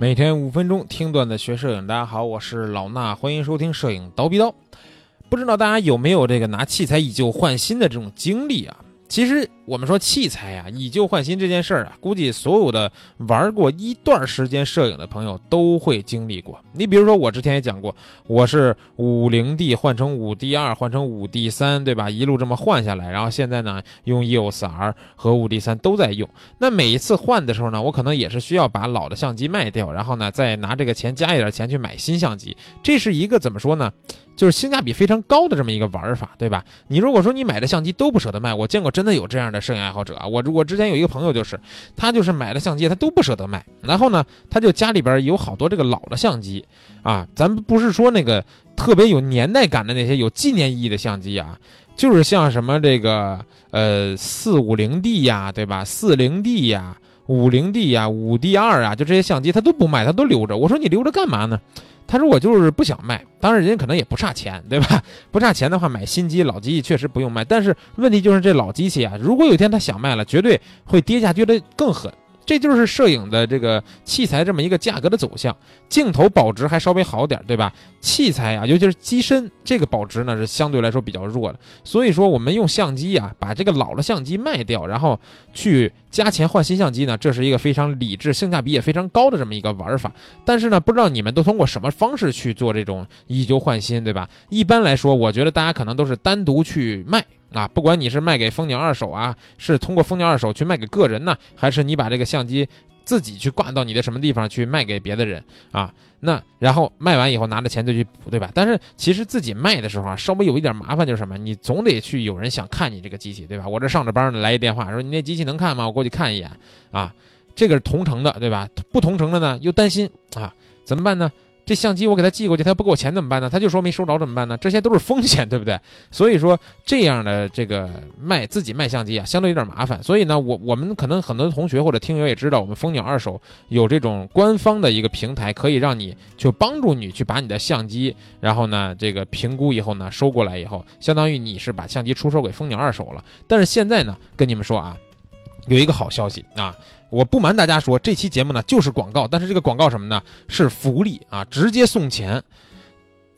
每天五分钟听段子学摄影，大家好，我是老衲，欢迎收听摄影刀逼刀。不知道大家有没有这个拿器材以旧换新的这种经历啊？其实我们说器材呀，以旧换新这件事儿啊，估计所有的玩过一段时间摄影的朋友都会经历过。你比如说，我之前也讲过，我是五零 D 换成五 D 二，换成五 D 三，对吧？一路这么换下来，然后现在呢，用 EOS R 和五 D 三都在用。那每一次换的时候呢，我可能也是需要把老的相机卖掉，然后呢，再拿这个钱加一点钱去买新相机。这是一个怎么说呢？就是性价比非常高的这么一个玩法，对吧？你如果说你买的相机都不舍得卖，我见过真的有这样的摄影爱好者啊。我我之前有一个朋友就是，他就是买了相机他都不舍得卖，然后呢，他就家里边有好多这个老的相机啊，咱不是说那个特别有年代感的那些有纪念意义的相机啊，就是像什么这个呃四五零 D 呀，对吧？四零 D 呀，五零 D 呀，五 D 二啊，就这些相机他都不卖，他都留着。我说你留着干嘛呢？他如果就是不想卖，当然人家可能也不差钱，对吧？不差钱的话，买新机、老机器确实不用卖。但是问题就是这老机器啊，如果有一天他想卖了，绝对会跌价跌得更狠。这就是摄影的这个器材这么一个价格的走向，镜头保值还稍微好点，对吧？器材啊，尤其是机身这个保值呢是相对来说比较弱的。所以说我们用相机啊，把这个老的相机卖掉，然后去加钱换新相机呢，这是一个非常理智、性价比也非常高的这么一个玩法。但是呢，不知道你们都通过什么方式去做这种以旧换新，对吧？一般来说，我觉得大家可能都是单独去卖。啊，不管你是卖给蜂鸟二手啊，是通过蜂鸟二手去卖给个人呢，还是你把这个相机自己去挂到你的什么地方去卖给别的人啊？那然后卖完以后拿着钱再去补，对吧？但是其实自己卖的时候啊，稍微有一点麻烦就是什么？你总得去有人想看你这个机器，对吧？我这上着班呢，来一电话说你那机器能看吗？我过去看一眼啊，这个是同城的，对吧？不同城的呢又担心啊，怎么办呢？这相机我给他寄过去，他不给我钱怎么办呢？他就说没收着怎么办呢？这些都是风险，对不对？所以说这样的这个卖自己卖相机啊，相对有点麻烦。所以呢，我我们可能很多同学或者听友也知道，我们蜂鸟二手有这种官方的一个平台，可以让你去帮助你去把你的相机，然后呢这个评估以后呢收过来以后，相当于你是把相机出售给蜂鸟二手了。但是现在呢，跟你们说啊，有一个好消息啊。我不瞒大家说，这期节目呢就是广告，但是这个广告什么呢？是福利啊，直接送钱，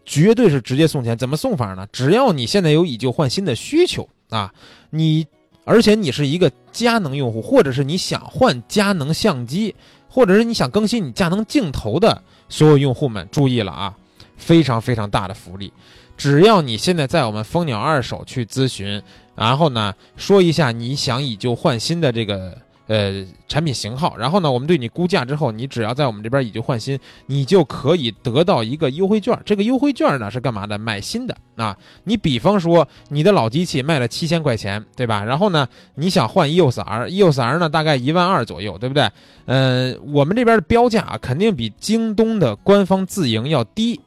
绝对是直接送钱。怎么送法呢？只要你现在有以旧换新的需求啊，你而且你是一个佳能用户，或者是你想换佳能相机，或者是你想更新你佳能镜头的所有用户们，注意了啊，非常非常大的福利。只要你现在在我们蜂鸟二手去咨询，然后呢说一下你想以旧换新的这个。呃，产品型号，然后呢，我们对你估价之后，你只要在我们这边以旧换新，你就可以得到一个优惠券。这个优惠券呢是干嘛的？买新的啊。你比方说你的老机器卖了七千块钱，对吧？然后呢，你想换 EOS R，EOS R 呢大概一万二左右，对不对？嗯，我们这边的标价啊肯定比京东的官方自营要低。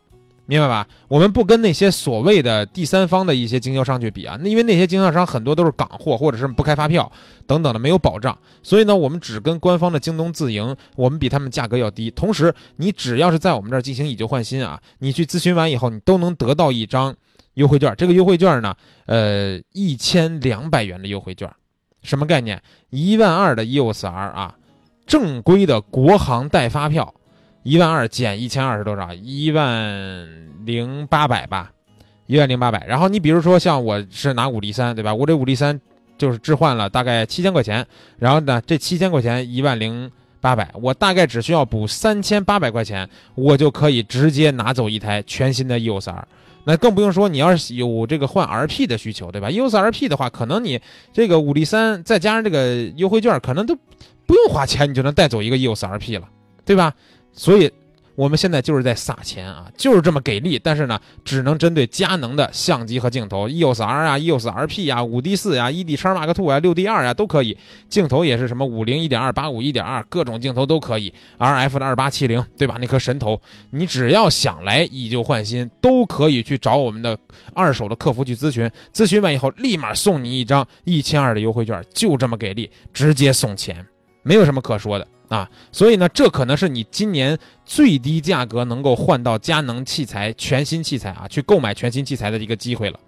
明白吧？我们不跟那些所谓的第三方的一些经销商去比啊，那因为那些经销商很多都是港货，或者是不开发票等等的，没有保障。所以呢，我们只跟官方的京东自营，我们比他们价格要低。同时，你只要是在我们这儿进行以旧换新啊，你去咨询完以后，你都能得到一张优惠券。这个优惠券呢，呃，一千两百元的优惠券，什么概念？一万二的 EOS R 啊，正规的国行带发票。一万二减一千二是多少？一万零八百吧，一万零八百。然后你比如说像我是拿五 D 三，对吧？我这五 D 三就是置换了大概七千块钱，然后呢，这七千块钱一万零八百，我大概只需要补三千八百块钱，我就可以直接拿走一台全新的 EOS R。那更不用说你要是有这个换 RP 的需求，对吧？EOS RP 的话，可能你这个五 D 三再加上这个优惠券，可能都不用花钱，你就能带走一个 EOS RP 了，对吧？所以，我们现在就是在撒钱啊，就是这么给力。但是呢，只能针对佳能的相机和镜头，EOS R 啊，EOS RP 啊，五 D 四啊，ED 叉 Mark Two 啊，六 D 二啊都可以。镜头也是什么五零一点二、八五一点二，各种镜头都可以。RF 的二八七零，对吧？那颗神头，你只要想来以旧换新，都可以去找我们的二手的客服去咨询。咨询完以后，立马送你一张一千二的优惠券，就这么给力，直接送钱，没有什么可说的。啊，所以呢，这可能是你今年最低价格能够换到佳能器材全新器材啊，去购买全新器材的一个机会了，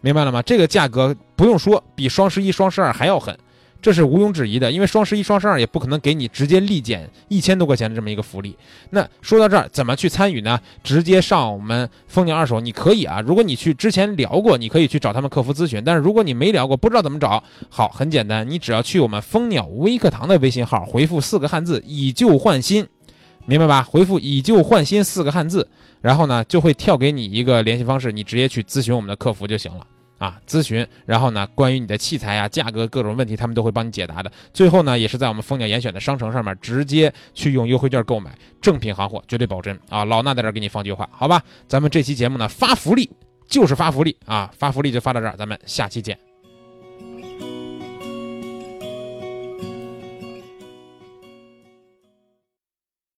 明白了吗？这个价格不用说，比双十一、双十二还要狠，这是毋庸置疑的，因为双十一、双十二也不可能给你直接立减一千多块钱的这么一个福利。那说到这儿，怎么去参与呢？直接上我们蜂鸟二手，你可以啊。如果你去之前聊过，你可以去找他们客服咨询。但是如果你没聊过，不知道怎么找，好，很简单，你只要去我们蜂鸟微课堂的微信号，回复四个汉字“以旧换新”，明白吧？回复“以旧换新”四个汉字，然后呢就会跳给你一个联系方式，你直接去咨询我们的客服就行了。啊，咨询，然后呢，关于你的器材啊、价格各种问题，他们都会帮你解答的。最后呢，也是在我们蜂鸟严选的商城上面直接去用优惠券购买正品行货，绝对保真啊！老衲在这给你放句话，好吧？咱们这期节目呢发福利，就是发福利啊！发福利就发到这儿，咱们下期见。